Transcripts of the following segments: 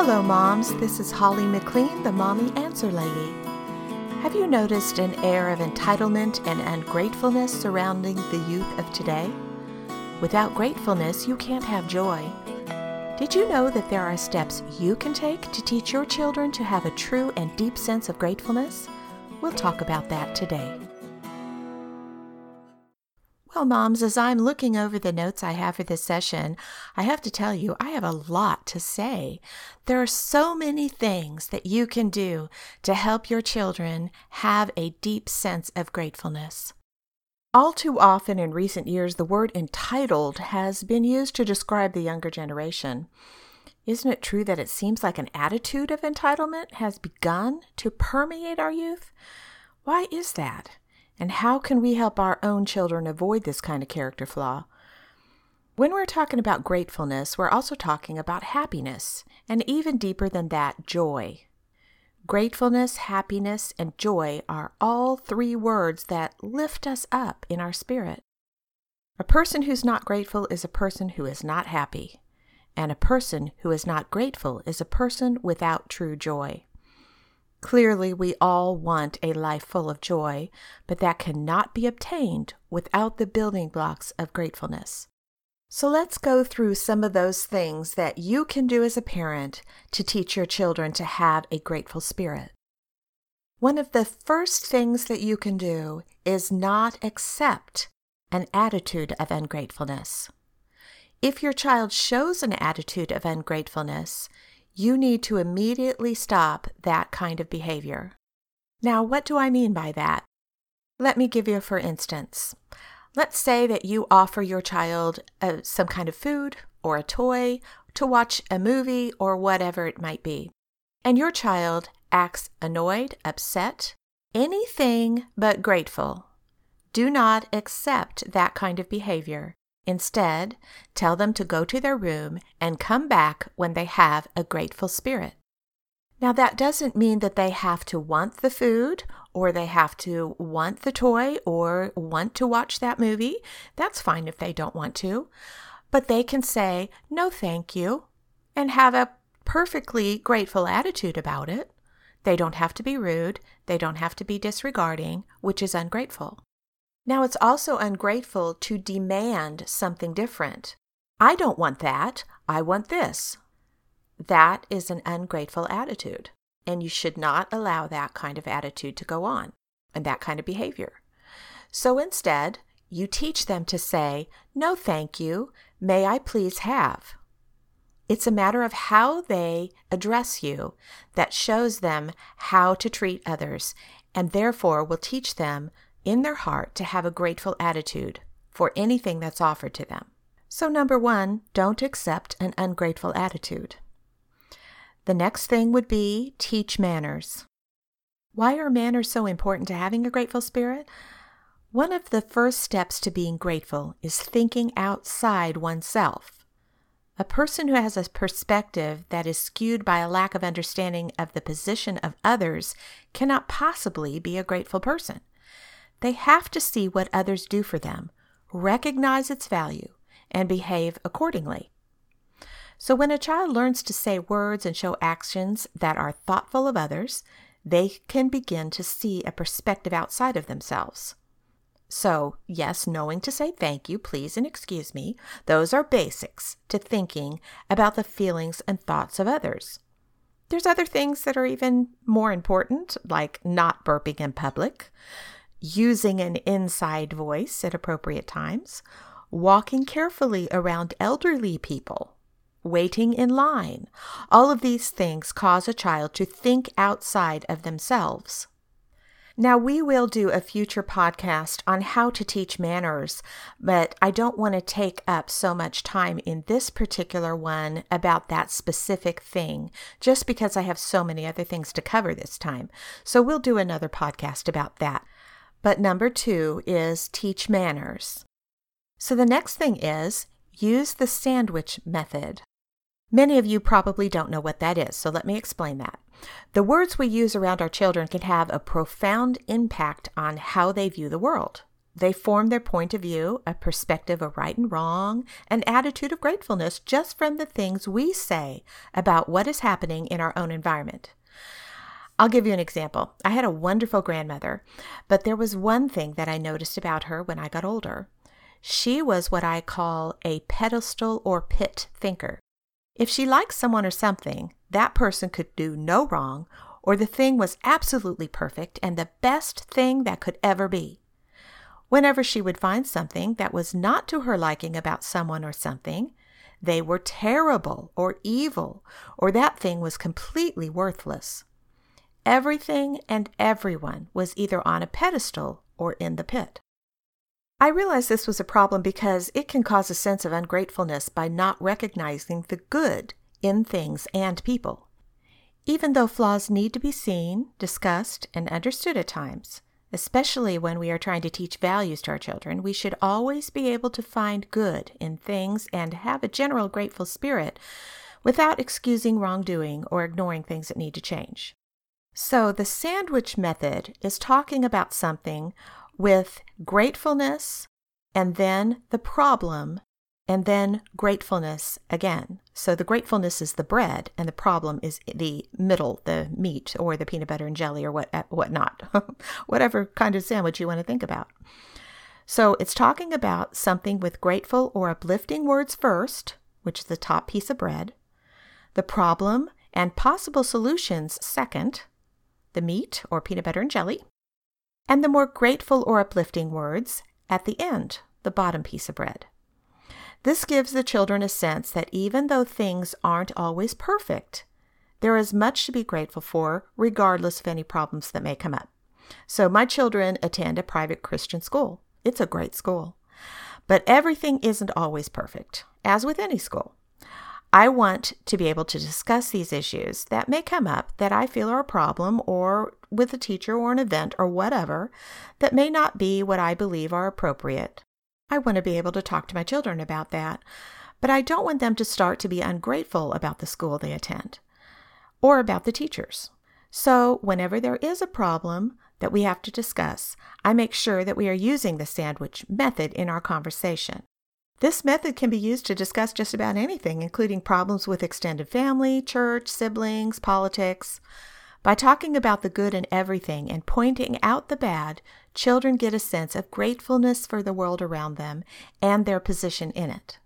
Hello, moms. This is Holly McLean, the Mommy Answer Lady. Have you noticed an air of entitlement and ungratefulness surrounding the youth of today? Without gratefulness, you can't have joy. Did you know that there are steps you can take to teach your children to have a true and deep sense of gratefulness? We'll talk about that today. Well, moms, as I'm looking over the notes I have for this session, I have to tell you, I have a lot to say. There are so many things that you can do to help your children have a deep sense of gratefulness. All too often in recent years, the word entitled has been used to describe the younger generation. Isn't it true that it seems like an attitude of entitlement has begun to permeate our youth? Why is that? And how can we help our own children avoid this kind of character flaw? When we're talking about gratefulness, we're also talking about happiness, and even deeper than that, joy. Gratefulness, happiness, and joy are all three words that lift us up in our spirit. A person who's not grateful is a person who is not happy, and a person who is not grateful is a person without true joy. Clearly, we all want a life full of joy, but that cannot be obtained without the building blocks of gratefulness. So let's go through some of those things that you can do as a parent to teach your children to have a grateful spirit. One of the first things that you can do is not accept an attitude of ungratefulness. If your child shows an attitude of ungratefulness, you need to immediately stop that kind of behavior. Now, what do I mean by that? Let me give you for instance. Let's say that you offer your child uh, some kind of food or a toy to watch a movie or whatever it might be, and your child acts annoyed, upset, anything but grateful. Do not accept that kind of behavior Instead, tell them to go to their room and come back when they have a grateful spirit. Now, that doesn't mean that they have to want the food or they have to want the toy or want to watch that movie. That's fine if they don't want to. But they can say, no, thank you, and have a perfectly grateful attitude about it. They don't have to be rude. They don't have to be disregarding, which is ungrateful. Now, it's also ungrateful to demand something different. I don't want that. I want this. That is an ungrateful attitude, and you should not allow that kind of attitude to go on and that kind of behavior. So instead, you teach them to say, No, thank you. May I please have? It's a matter of how they address you that shows them how to treat others and therefore will teach them in their heart to have a grateful attitude for anything that's offered to them. So, number one, don't accept an ungrateful attitude. The next thing would be teach manners. Why are manners so important to having a grateful spirit? One of the first steps to being grateful is thinking outside oneself. A person who has a perspective that is skewed by a lack of understanding of the position of others cannot possibly be a grateful person. They have to see what others do for them, recognize its value, and behave accordingly. So, when a child learns to say words and show actions that are thoughtful of others, they can begin to see a perspective outside of themselves. So, yes, knowing to say thank you, please, and excuse me, those are basics to thinking about the feelings and thoughts of others. There's other things that are even more important, like not burping in public, using an inside voice at appropriate times, walking carefully around elderly people, waiting in line. All of these things cause a child to think outside of themselves. Now, we will do a future podcast on how to teach manners, but I don't want to take up so much time in this particular one about that specific thing, just because I have so many other things to cover this time. So, we'll do another podcast about that. But number two is teach manners. So the next thing is use the sandwich method. Many of you probably don't know what that is, so let me explain that. The words we use around our children can have a profound impact on how they view the world. They form their point of view, a perspective of right and wrong, an attitude of gratefulness just from the things we say about what is happening in our own environment. I'll give you an example. I had a wonderful grandmother, but there was one thing that I noticed about her when I got older. She was what I call a pedestal or pit thinker. If she liked someone or something, that person could do no wrong, or the thing was absolutely perfect and the best thing that could ever be. Whenever she would find something that was not to her liking about someone or something, they were terrible or evil, or that thing was completely worthless. Everything and everyone was either on a pedestal or in the pit. I realized this was a problem because it can cause a sense of ungratefulness by not recognizing the good in things and people. Even though flaws need to be seen, discussed, and understood at times, especially when we are trying to teach values to our children, we should always be able to find good in things and have a general grateful spirit without excusing wrongdoing or ignoring things that need to change. So, the sandwich method is talking about something with gratefulness and then the problem and then gratefulness again. So, the gratefulness is the bread and the problem is the middle, the meat or the peanut butter and jelly or what whatnot, whatever kind of sandwich you want to think about. So, it's talking about something with grateful or uplifting words first, which is the top piece of bread, the problem and possible solutions second the meat or peanut butter and jelly, and the more grateful or uplifting words at the end, the bottom piece of bread. This gives the children a sense that even though things aren't always perfect, there is much to be grateful for, regardless of any problems that may come up. So, my children attend a private Christian school. It's a great school. But everything isn't always perfect, as with any school. I want to be able to discuss these issues that may come up that I feel are a problem or with a teacher or an event or whatever that may not be what I believe are appropriate. I want to be able to talk to my children about that, but I don't want them to start to be ungrateful about the school they attend or about the teachers. So, whenever there is a problem that we have to discuss, I make sure that we are using the sandwich method in our conversation. This method can be used to discuss just about anything, including problems with extended family, church, siblings, politics. By talking about the good in everything and pointing out the bad, children get a sense of gratefulness for the world around them and their position in it.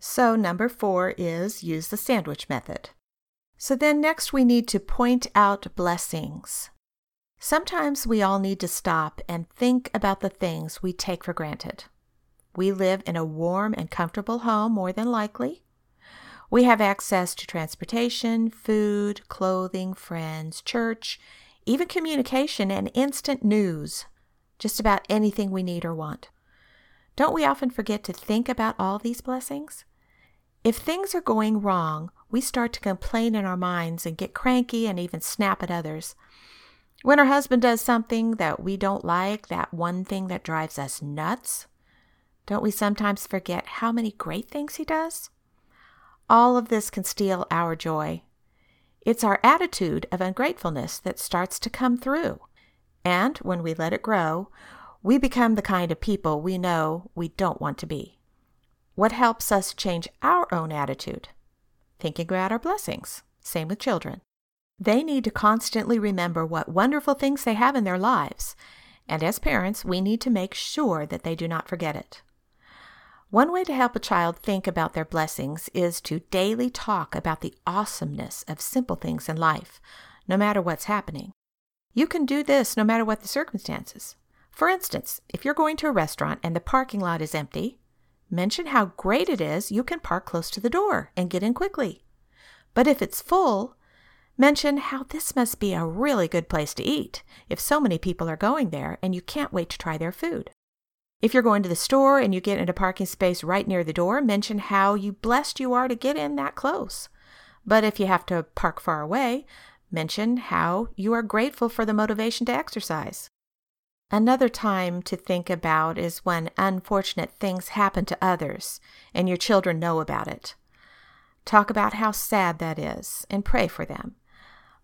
So, number four is use the sandwich method. So, then next we need to point out blessings. Sometimes we all need to stop and think about the things we take for granted. We live in a warm and comfortable home, more than likely. We have access to transportation, food, clothing, friends, church, even communication and instant news. Just about anything we need or want. Don't we often forget to think about all these blessings? If things are going wrong, we start to complain in our minds and get cranky and even snap at others. When our husband does something that we don't like, that one thing that drives us nuts, don't we sometimes forget how many great things He does? All of this can steal our joy. It's our attitude of ungratefulness that starts to come through. And when we let it grow, we become the kind of people we know we don't want to be. What helps us change our own attitude? Thinking about our blessings. Same with children. They need to constantly remember what wonderful things they have in their lives. And as parents, we need to make sure that they do not forget it. One way to help a child think about their blessings is to daily talk about the awesomeness of simple things in life, no matter what's happening. You can do this no matter what the circumstances. For instance, if you're going to a restaurant and the parking lot is empty, mention how great it is you can park close to the door and get in quickly. But if it's full, mention how this must be a really good place to eat if so many people are going there and you can't wait to try their food. If you're going to the store and you get into parking space right near the door, mention how you blessed you are to get in that close. But if you have to park far away, mention how you are grateful for the motivation to exercise. Another time to think about is when unfortunate things happen to others and your children know about it. Talk about how sad that is and pray for them.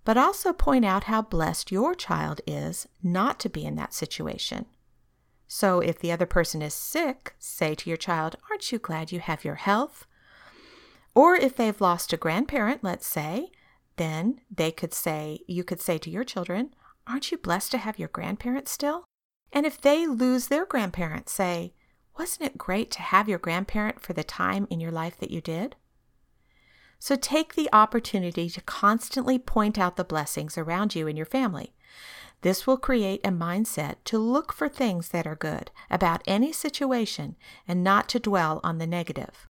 But also point out how blessed your child is not to be in that situation. So if the other person is sick, say to your child, Aren't you glad you have your health? Or if they've lost a grandparent, let's say, then they could say, you could say to your children, Aren't you blessed to have your grandparents still? And if they lose their grandparent, say, Wasn't it great to have your grandparent for the time in your life that you did? So take the opportunity to constantly point out the blessings around you and your family. This will create a mindset to look for things that are good about any situation and not to dwell on the negative.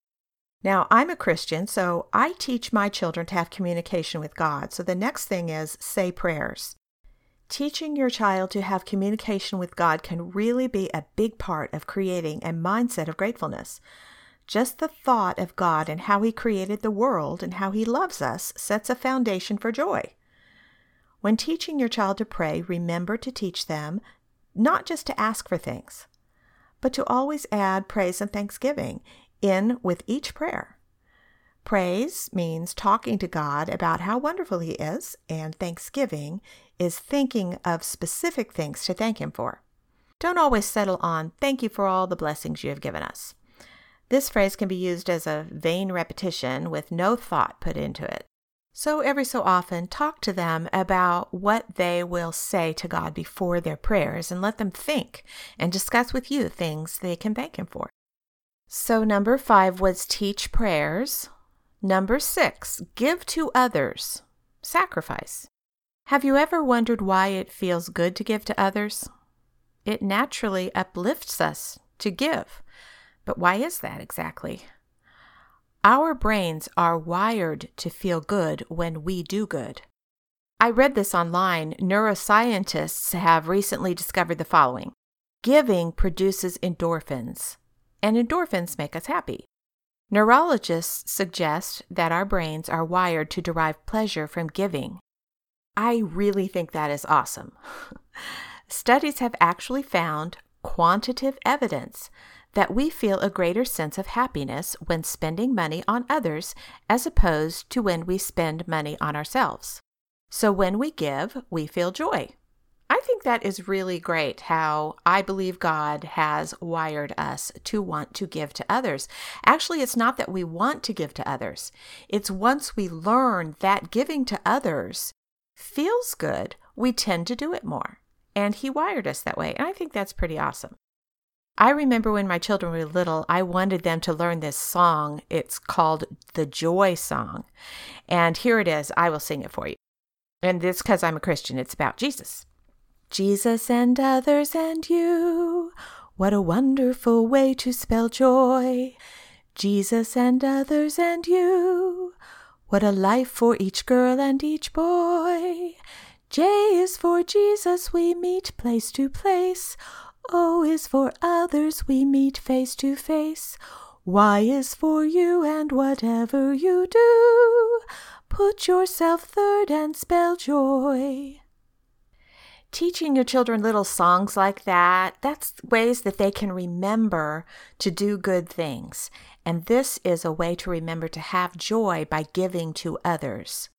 Now, I'm a Christian, so I teach my children to have communication with God. So the next thing is say prayers. Teaching your child to have communication with God can really be a big part of creating a mindset of gratefulness. Just the thought of God and how He created the world and how He loves us sets a foundation for joy. When teaching your child to pray, remember to teach them not just to ask for things, but to always add praise and thanksgiving in with each prayer. Praise means talking to God about how wonderful He is, and thanksgiving is thinking of specific things to thank Him for. Don't always settle on, thank you for all the blessings you have given us. This phrase can be used as a vain repetition with no thought put into it. So, every so often, talk to them about what they will say to God before their prayers and let them think and discuss with you things they can thank Him for. So, number five was teach prayers. Number six, give to others, sacrifice. Have you ever wondered why it feels good to give to others? It naturally uplifts us to give. But why is that exactly? Our brains are wired to feel good when we do good. I read this online. Neuroscientists have recently discovered the following Giving produces endorphins and endorphins make us happy. Neurologists suggest that our brains are wired to derive pleasure from giving. I really think that is awesome. Studies have actually found quantitative evidence that we feel a greater sense of happiness when spending money on others as opposed to when we spend money on ourselves. So when we give, we feel joy. I think that is really great how I believe God has wired us to want to give to others. Actually, it's not that we want to give to others, it's once we learn that giving to others feels good, we tend to do it more. And He wired us that way. And I think that's pretty awesome. I remember when my children were little, I wanted them to learn this song. It's called the Joy Song. And here it is. I will sing it for you. And this because I'm a Christian, it's about Jesus. Jesus and others and you. What a wonderful way to spell joy. Jesus and others and you. What a life for each girl and each boy. J is for Jesus, we meet place to place. O is for others, we meet face to face. Y is for you, and whatever you do, put yourself third and spell joy teaching your children little songs like that, that's ways that they can remember to do good things. And this is a way to remember to have joy by giving to others.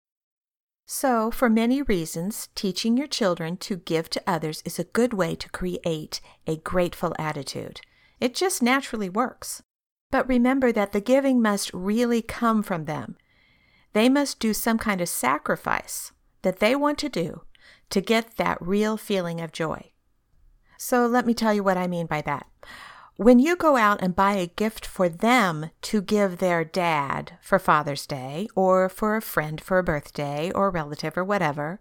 So, for many reasons, teaching your children to give to others is a good way to create a grateful attitude. It just naturally works. But remember that the giving must really come from them. They must do some kind of sacrifice that they want to do to get that real feeling of joy. So let me tell you what I mean by that. When you go out and buy a gift for them to give their dad for Father's Day, or for a friend for a birthday, or a relative, or whatever,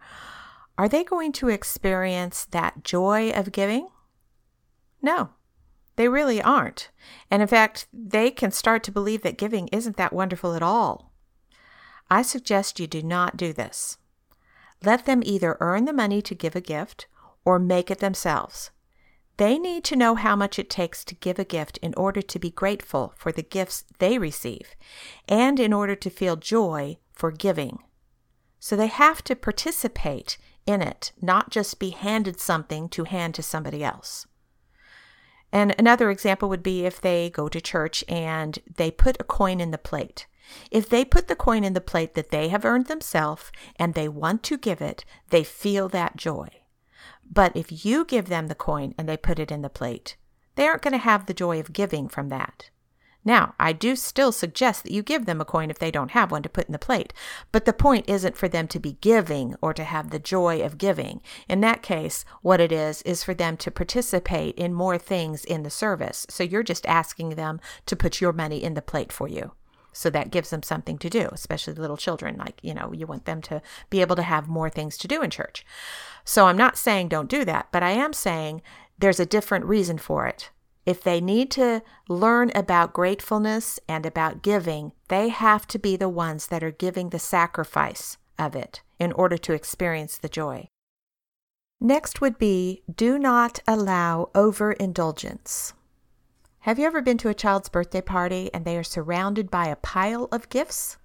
are they going to experience that joy of giving? No, they really aren't. And in fact, they can start to believe that giving isn't that wonderful at all. I suggest you do not do this. Let them either earn the money to give a gift or make it themselves. They need to know how much it takes to give a gift in order to be grateful for the gifts they receive and in order to feel joy for giving. So they have to participate in it, not just be handed something to hand to somebody else. And another example would be if they go to church and they put a coin in the plate. If they put the coin in the plate that they have earned themselves and they want to give it, they feel that joy. But if you give them the coin and they put it in the plate, they aren't going to have the joy of giving from that. Now, I do still suggest that you give them a coin if they don't have one to put in the plate, but the point isn't for them to be giving or to have the joy of giving. In that case, what it is, is for them to participate in more things in the service. So you're just asking them to put your money in the plate for you. So that gives them something to do, especially little children. Like, you know, you want them to be able to have more things to do in church. So I'm not saying don't do that, but I am saying there's a different reason for it. If they need to learn about gratefulness and about giving, they have to be the ones that are giving the sacrifice of it in order to experience the joy. Next would be do not allow overindulgence. Have you ever been to a child's birthday party and they are surrounded by a pile of gifts?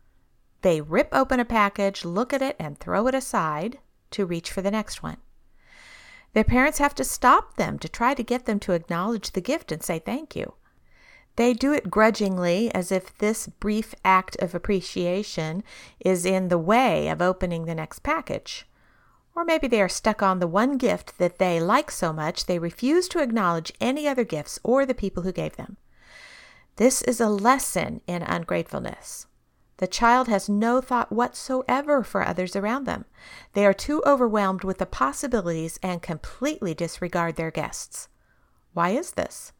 They rip open a package, look at it, and throw it aside to reach for the next one. Their parents have to stop them to try to get them to acknowledge the gift and say thank you. They do it grudgingly as if this brief act of appreciation is in the way of opening the next package. Or maybe they are stuck on the one gift that they like so much they refuse to acknowledge any other gifts or the people who gave them. This is a lesson in ungratefulness. The child has no thought whatsoever for others around them. They are too overwhelmed with the possibilities and completely disregard their guests. Why is this?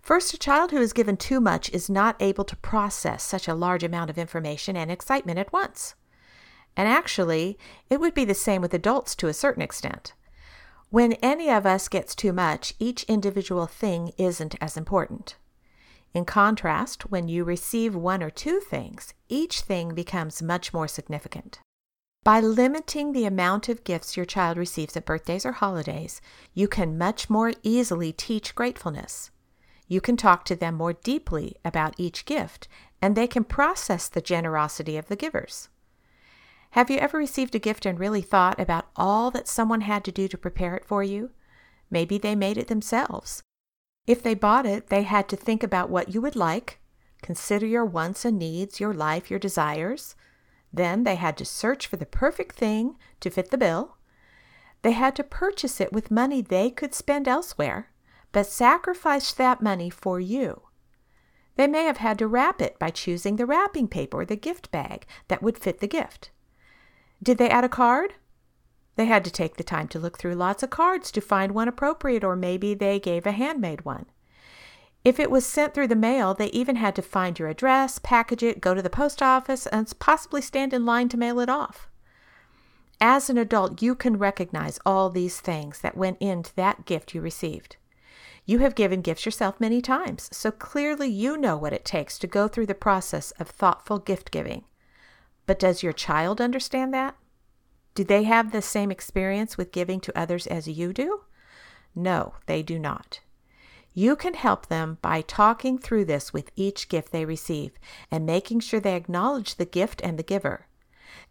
First, a child who is given too much is not able to process such a large amount of information and excitement at once. And actually, it would be the same with adults to a certain extent. When any of us gets too much, each individual thing isn't as important. In contrast, when you receive one or two things, each thing becomes much more significant. By limiting the amount of gifts your child receives at birthdays or holidays, you can much more easily teach gratefulness. You can talk to them more deeply about each gift, and they can process the generosity of the givers. Have you ever received a gift and really thought about all that someone had to do to prepare it for you? Maybe they made it themselves. If they bought it, they had to think about what you would like, consider your wants and needs, your life, your desires. Then they had to search for the perfect thing to fit the bill. They had to purchase it with money they could spend elsewhere, but sacrifice that money for you. They may have had to wrap it by choosing the wrapping paper or the gift bag that would fit the gift. Did they add a card? They had to take the time to look through lots of cards to find one appropriate, or maybe they gave a handmade one. If it was sent through the mail, they even had to find your address, package it, go to the post office, and possibly stand in line to mail it off. As an adult, you can recognize all these things that went into that gift you received. You have given gifts yourself many times, so clearly you know what it takes to go through the process of thoughtful gift giving. But does your child understand that? Do they have the same experience with giving to others as you do? No, they do not. You can help them by talking through this with each gift they receive and making sure they acknowledge the gift and the giver.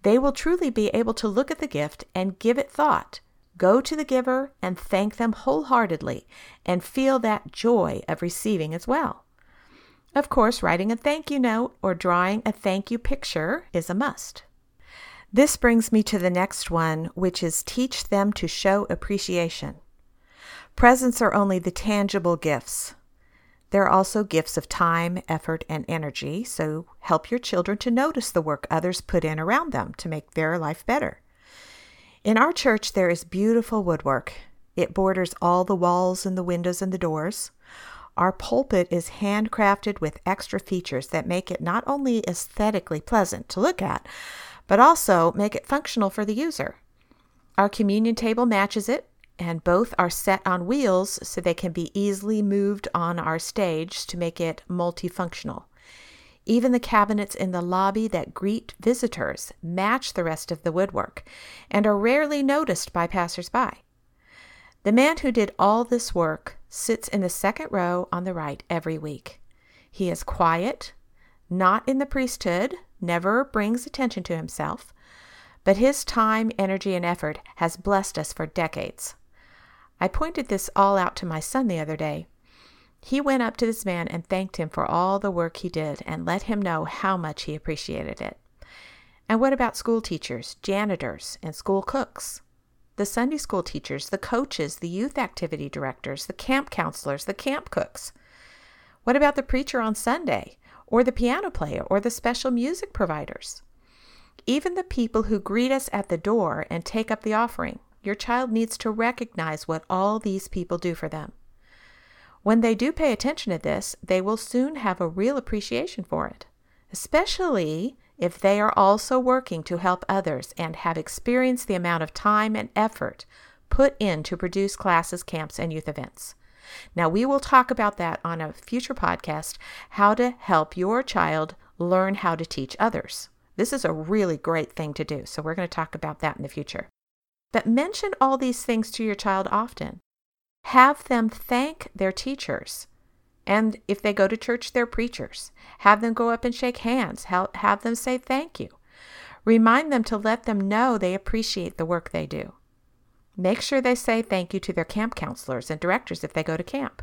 They will truly be able to look at the gift and give it thought, go to the giver and thank them wholeheartedly, and feel that joy of receiving as well. Of course, writing a thank you note or drawing a thank you picture is a must. This brings me to the next one, which is teach them to show appreciation. Presents are only the tangible gifts. There are also gifts of time, effort, and energy, so help your children to notice the work others put in around them to make their life better. In our church, there is beautiful woodwork. It borders all the walls and the windows and the doors. Our pulpit is handcrafted with extra features that make it not only aesthetically pleasant to look at, but also make it functional for the user. Our communion table matches it, and both are set on wheels so they can be easily moved on our stage to make it multifunctional. Even the cabinets in the lobby that greet visitors match the rest of the woodwork and are rarely noticed by passersby. The man who did all this work sits in the second row on the right every week. He is quiet, not in the priesthood, never brings attention to himself, but his time, energy, and effort has blessed us for decades. I pointed this all out to my son the other day. He went up to this man and thanked him for all the work he did and let him know how much he appreciated it. And what about school teachers, janitors, and school cooks? The Sunday school teachers, the coaches, the youth activity directors, the camp counselors, the camp cooks? What about the preacher on Sunday, or the piano player, or the special music providers? Even the people who greet us at the door and take up the offering. Your child needs to recognize what all these people do for them. When they do pay attention to this, they will soon have a real appreciation for it, especially if they are also working to help others and have experienced the amount of time and effort put in to produce classes, camps, and youth events. Now, we will talk about that on a future podcast how to help your child learn how to teach others. This is a really great thing to do, so we're going to talk about that in the future. But mention all these things to your child often. Have them thank their teachers. And if they go to church, their preachers. Have them go up and shake hands. Have them say thank you. Remind them to let them know they appreciate the work they do. Make sure they say thank you to their camp counselors and directors if they go to camp.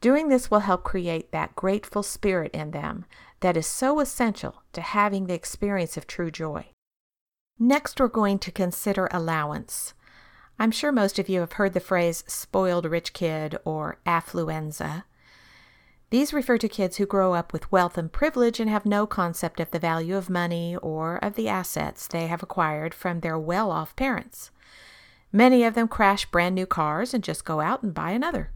Doing this will help create that grateful spirit in them that is so essential to having the experience of true joy. Next, we're going to consider allowance. I'm sure most of you have heard the phrase spoiled rich kid or affluenza. These refer to kids who grow up with wealth and privilege and have no concept of the value of money or of the assets they have acquired from their well off parents. Many of them crash brand new cars and just go out and buy another.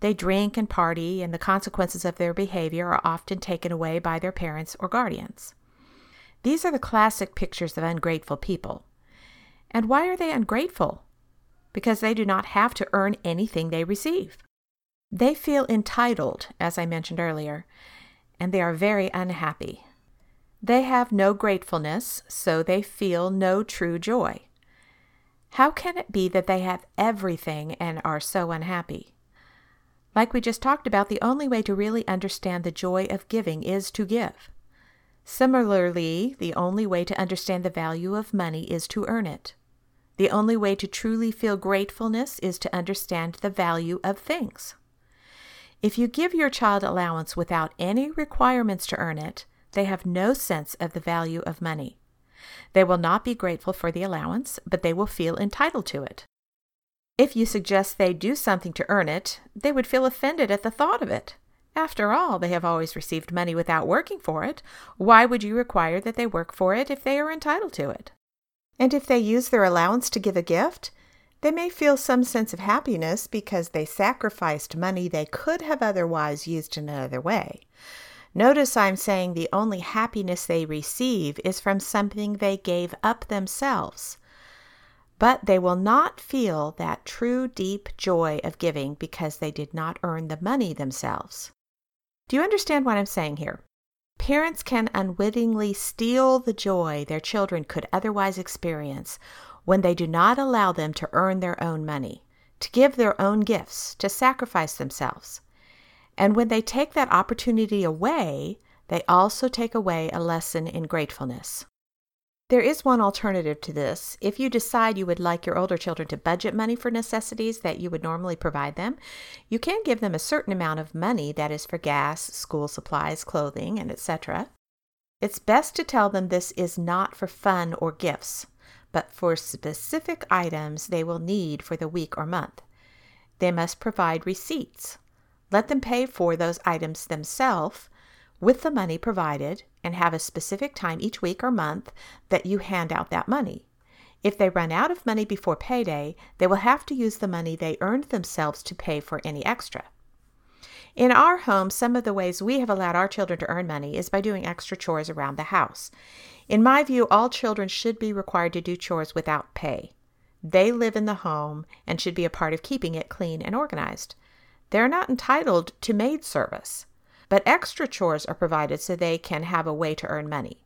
They drink and party, and the consequences of their behavior are often taken away by their parents or guardians. These are the classic pictures of ungrateful people. And why are they ungrateful? Because they do not have to earn anything they receive. They feel entitled, as I mentioned earlier, and they are very unhappy. They have no gratefulness, so they feel no true joy. How can it be that they have everything and are so unhappy? Like we just talked about, the only way to really understand the joy of giving is to give. Similarly, the only way to understand the value of money is to earn it. The only way to truly feel gratefulness is to understand the value of things. If you give your child allowance without any requirements to earn it, they have no sense of the value of money. They will not be grateful for the allowance, but they will feel entitled to it. If you suggest they do something to earn it, they would feel offended at the thought of it. After all, they have always received money without working for it. Why would you require that they work for it if they are entitled to it? And if they use their allowance to give a gift, they may feel some sense of happiness because they sacrificed money they could have otherwise used in another way. Notice I'm saying the only happiness they receive is from something they gave up themselves but they will not feel that true deep joy of giving because they did not earn the money themselves. Do you understand what I'm saying here? Parents can unwittingly steal the joy their children could otherwise experience when they do not allow them to earn their own money, to give their own gifts, to sacrifice themselves. And when they take that opportunity away, they also take away a lesson in gratefulness. There is one alternative to this. If you decide you would like your older children to budget money for necessities that you would normally provide them, you can give them a certain amount of money that is for gas, school supplies, clothing, and etc. It's best to tell them this is not for fun or gifts, but for specific items they will need for the week or month. They must provide receipts. Let them pay for those items themselves with the money provided and have a specific time each week or month that you hand out that money. If they run out of money before payday, they will have to use the money they earned themselves to pay for any extra. In our home, some of the ways we have allowed our children to earn money is by doing extra chores around the house. In my view, all children should be required to do chores without pay. They live in the home and should be a part of keeping it clean and organized. They're not entitled to maid service but extra chores are provided so they can have a way to earn money.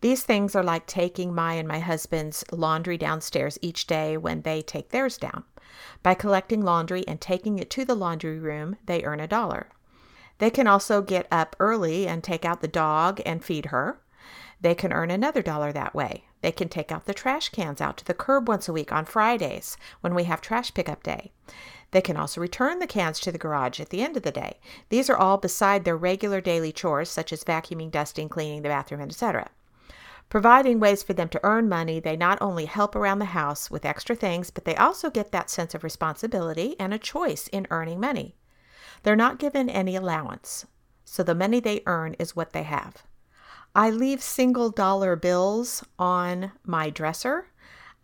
These things are like taking my and my husband's laundry downstairs each day when they take theirs down. By collecting laundry and taking it to the laundry room, they earn a dollar. They can also get up early and take out the dog and feed her. They can earn another dollar that way. They can take out the trash cans out to the curb once a week on Fridays when we have trash pickup day. They can also return the cans to the garage at the end of the day. These are all beside their regular daily chores, such as vacuuming, dusting, cleaning the bathroom, etc. Providing ways for them to earn money, they not only help around the house with extra things, but they also get that sense of responsibility and a choice in earning money. They're not given any allowance, so the money they earn is what they have. I leave single dollar bills on my dresser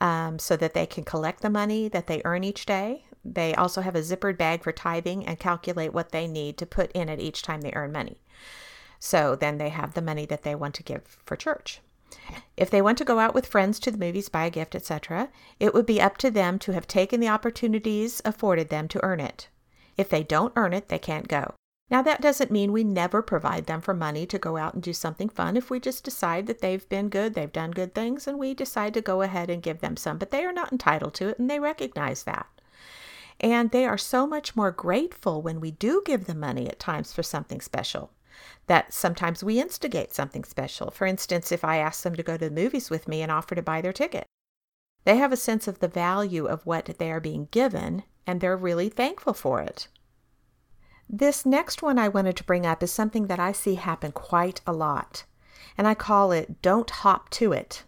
um, so that they can collect the money that they earn each day. They also have a zippered bag for tithing and calculate what they need to put in it each time they earn money. So then they have the money that they want to give for church. If they want to go out with friends to the movies, buy a gift, etc., it would be up to them to have taken the opportunities afforded them to earn it. If they don't earn it, they can't go. Now, that doesn't mean we never provide them for money to go out and do something fun. If we just decide that they've been good, they've done good things, and we decide to go ahead and give them some, but they are not entitled to it, and they recognize that. And they are so much more grateful when we do give them money at times for something special. That sometimes we instigate something special. For instance, if I ask them to go to the movies with me and offer to buy their ticket, they have a sense of the value of what they are being given, and they're really thankful for it. This next one I wanted to bring up is something that I see happen quite a lot, and I call it don't hop to it.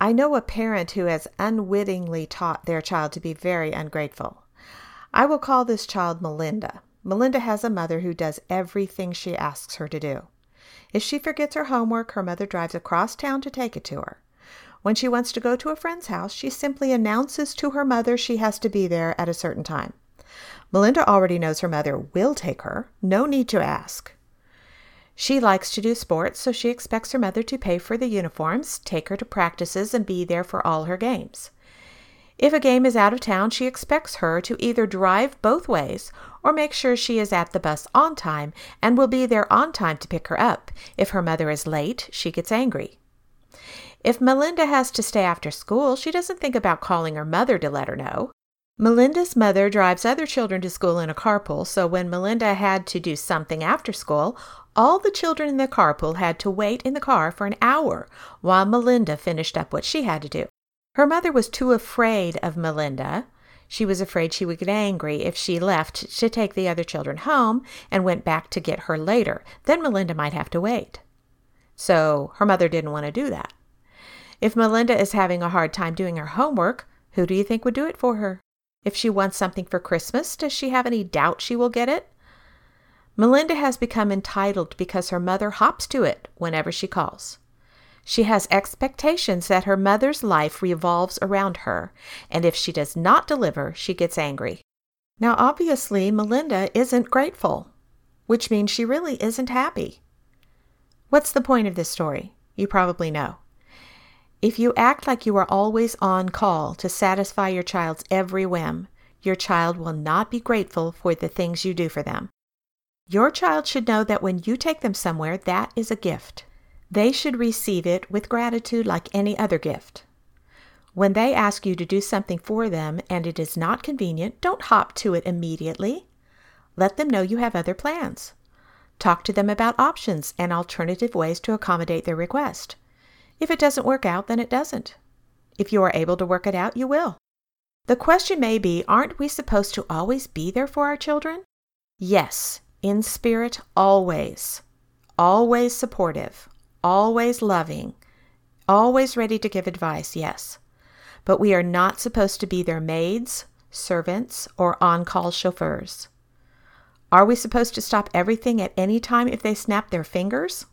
I know a parent who has unwittingly taught their child to be very ungrateful. I will call this child Melinda. Melinda has a mother who does everything she asks her to do. If she forgets her homework, her mother drives across town to take it to her. When she wants to go to a friend's house, she simply announces to her mother she has to be there at a certain time. Melinda already knows her mother will take her, no need to ask. She likes to do sports, so she expects her mother to pay for the uniforms, take her to practices, and be there for all her games. If a game is out of town, she expects her to either drive both ways or make sure she is at the bus on time and will be there on time to pick her up. If her mother is late, she gets angry. If Melinda has to stay after school, she doesn't think about calling her mother to let her know. Melinda's mother drives other children to school in a carpool, so when Melinda had to do something after school, all the children in the carpool had to wait in the car for an hour while Melinda finished up what she had to do. Her mother was too afraid of Melinda. She was afraid she would get angry if she left to take the other children home and went back to get her later. Then Melinda might have to wait. So her mother didn't want to do that. If Melinda is having a hard time doing her homework, who do you think would do it for her? If she wants something for Christmas, does she have any doubt she will get it? Melinda has become entitled because her mother hops to it whenever she calls. She has expectations that her mother's life revolves around her, and if she does not deliver, she gets angry. Now, obviously, Melinda isn't grateful, which means she really isn't happy. What's the point of this story? You probably know. If you act like you are always on call to satisfy your child's every whim, your child will not be grateful for the things you do for them. Your child should know that when you take them somewhere, that is a gift. They should receive it with gratitude like any other gift. When they ask you to do something for them and it is not convenient, don't hop to it immediately. Let them know you have other plans. Talk to them about options and alternative ways to accommodate their request. If it doesn't work out, then it doesn't. If you are able to work it out, you will. The question may be aren't we supposed to always be there for our children? Yes, in spirit, always. Always supportive, always loving, always ready to give advice, yes. But we are not supposed to be their maids, servants, or on call chauffeurs. Are we supposed to stop everything at any time if they snap their fingers?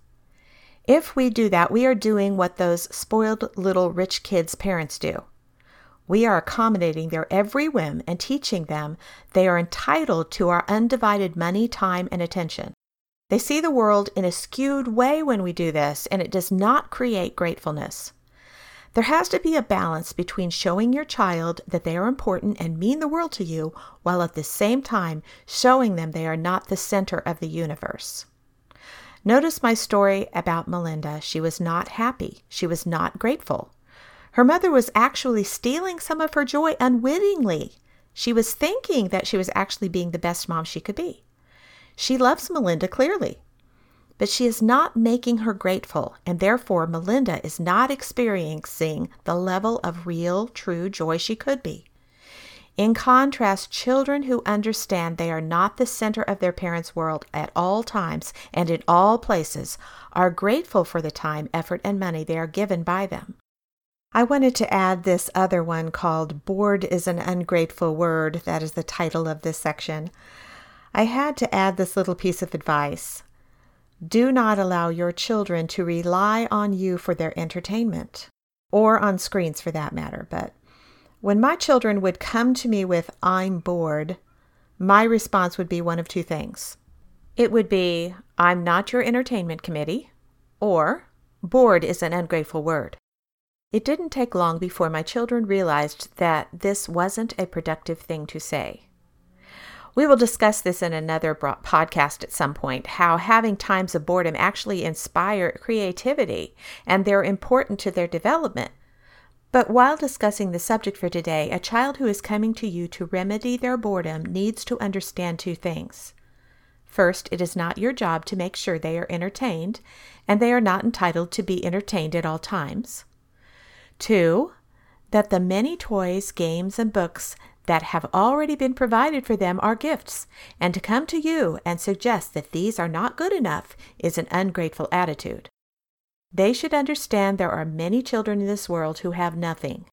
If we do that, we are doing what those spoiled little rich kids' parents do. We are accommodating their every whim and teaching them they are entitled to our undivided money, time, and attention. They see the world in a skewed way when we do this, and it does not create gratefulness. There has to be a balance between showing your child that they are important and mean the world to you, while at the same time showing them they are not the center of the universe. Notice my story about Melinda. She was not happy. She was not grateful. Her mother was actually stealing some of her joy unwittingly. She was thinking that she was actually being the best mom she could be. She loves Melinda clearly, but she is not making her grateful, and therefore Melinda is not experiencing the level of real, true joy she could be. In contrast, children who understand they are not the center of their parents' world at all times and in all places are grateful for the time, effort, and money they are given by them. I wanted to add this other one called Bored is an Ungrateful Word. That is the title of this section. I had to add this little piece of advice. Do not allow your children to rely on you for their entertainment, or on screens for that matter. But when my children would come to me with, I'm bored, my response would be one of two things. It would be, I'm not your entertainment committee, or bored is an ungrateful word. It didn't take long before my children realized that this wasn't a productive thing to say. We will discuss this in another podcast at some point how having times of boredom actually inspire creativity and they're important to their development. But while discussing the subject for today, a child who is coming to you to remedy their boredom needs to understand two things. First, it is not your job to make sure they are entertained, and they are not entitled to be entertained at all times. Two, that the many toys, games, and books that have already been provided for them are gifts, and to come to you and suggest that these are not good enough is an ungrateful attitude. They should understand there are many children in this world who have nothing.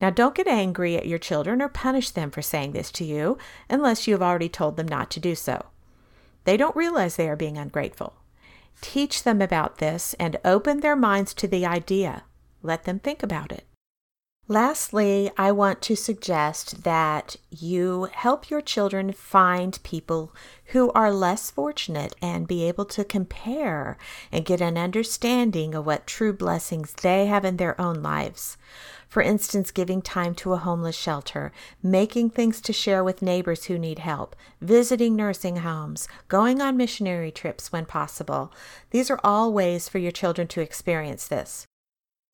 Now, don't get angry at your children or punish them for saying this to you unless you have already told them not to do so. They don't realize they are being ungrateful. Teach them about this and open their minds to the idea let them think about it. Lastly, I want to suggest that you help your children find people who are less fortunate and be able to compare and get an understanding of what true blessings they have in their own lives. For instance, giving time to a homeless shelter, making things to share with neighbors who need help, visiting nursing homes, going on missionary trips when possible. These are all ways for your children to experience this.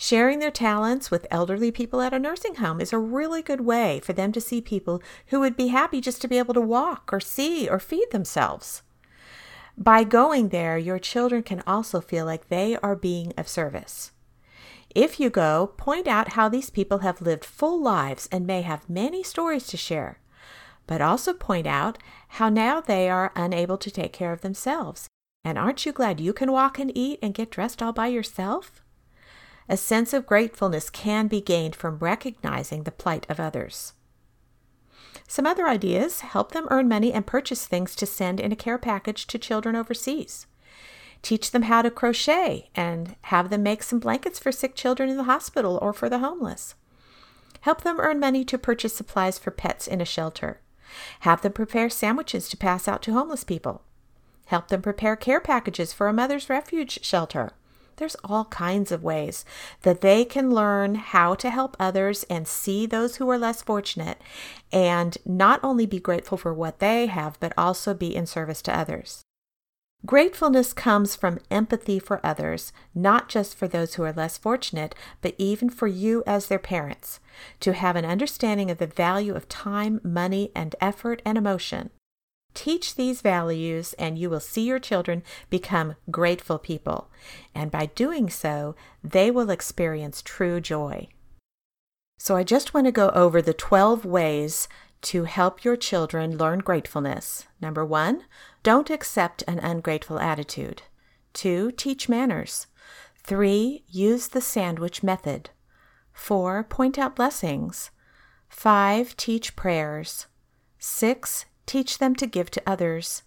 Sharing their talents with elderly people at a nursing home is a really good way for them to see people who would be happy just to be able to walk or see or feed themselves. By going there, your children can also feel like they are being of service. If you go, point out how these people have lived full lives and may have many stories to share, but also point out how now they are unable to take care of themselves. And aren't you glad you can walk and eat and get dressed all by yourself? A sense of gratefulness can be gained from recognizing the plight of others. Some other ideas help them earn money and purchase things to send in a care package to children overseas. Teach them how to crochet and have them make some blankets for sick children in the hospital or for the homeless. Help them earn money to purchase supplies for pets in a shelter. Have them prepare sandwiches to pass out to homeless people. Help them prepare care packages for a mother's refuge shelter. There's all kinds of ways that they can learn how to help others and see those who are less fortunate and not only be grateful for what they have, but also be in service to others. Gratefulness comes from empathy for others, not just for those who are less fortunate, but even for you as their parents, to have an understanding of the value of time, money, and effort and emotion. Teach these values, and you will see your children become grateful people. And by doing so, they will experience true joy. So, I just want to go over the 12 ways to help your children learn gratefulness. Number one, don't accept an ungrateful attitude. Two, teach manners. Three, use the sandwich method. Four, point out blessings. Five, teach prayers. Six, Teach them to give to others.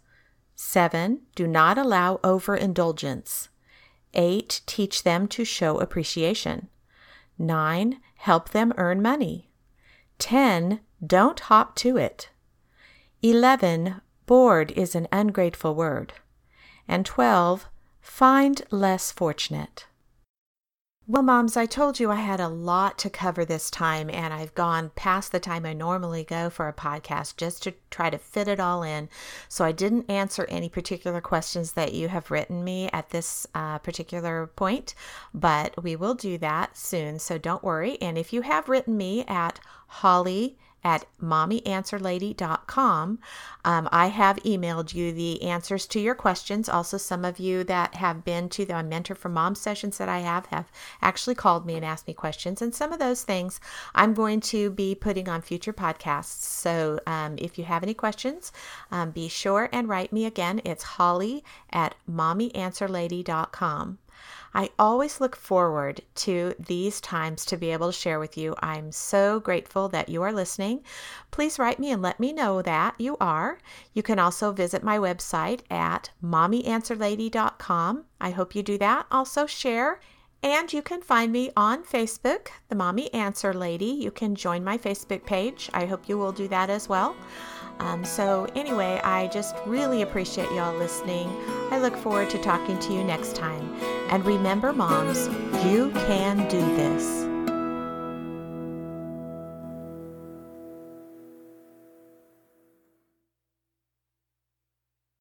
7. Do not allow overindulgence. 8. Teach them to show appreciation. 9. Help them earn money. 10. Don't hop to it. 11. Bored is an ungrateful word. And 12. Find less fortunate. Well, moms, I told you I had a lot to cover this time, and I've gone past the time I normally go for a podcast just to try to fit it all in. So I didn't answer any particular questions that you have written me at this uh, particular point, but we will do that soon. So don't worry. And if you have written me at Holly at mommyanswerlady.com. Um, I have emailed you the answers to your questions. Also, some of you that have been to the Mentor for Mom sessions that I have have actually called me and asked me questions. And some of those things I'm going to be putting on future podcasts. So um, if you have any questions, um, be sure and write me again. It's holly at mommyanswerlady.com. I always look forward to these times to be able to share with you. I'm so grateful that you are listening. Please write me and let me know that you are. You can also visit my website at mommyanswerlady.com. I hope you do that. Also, share. And you can find me on Facebook, The Mommy Answer Lady. You can join my Facebook page. I hope you will do that as well. Um, so, anyway, I just really appreciate y'all listening. I look forward to talking to you next time. And remember, moms, you can do this.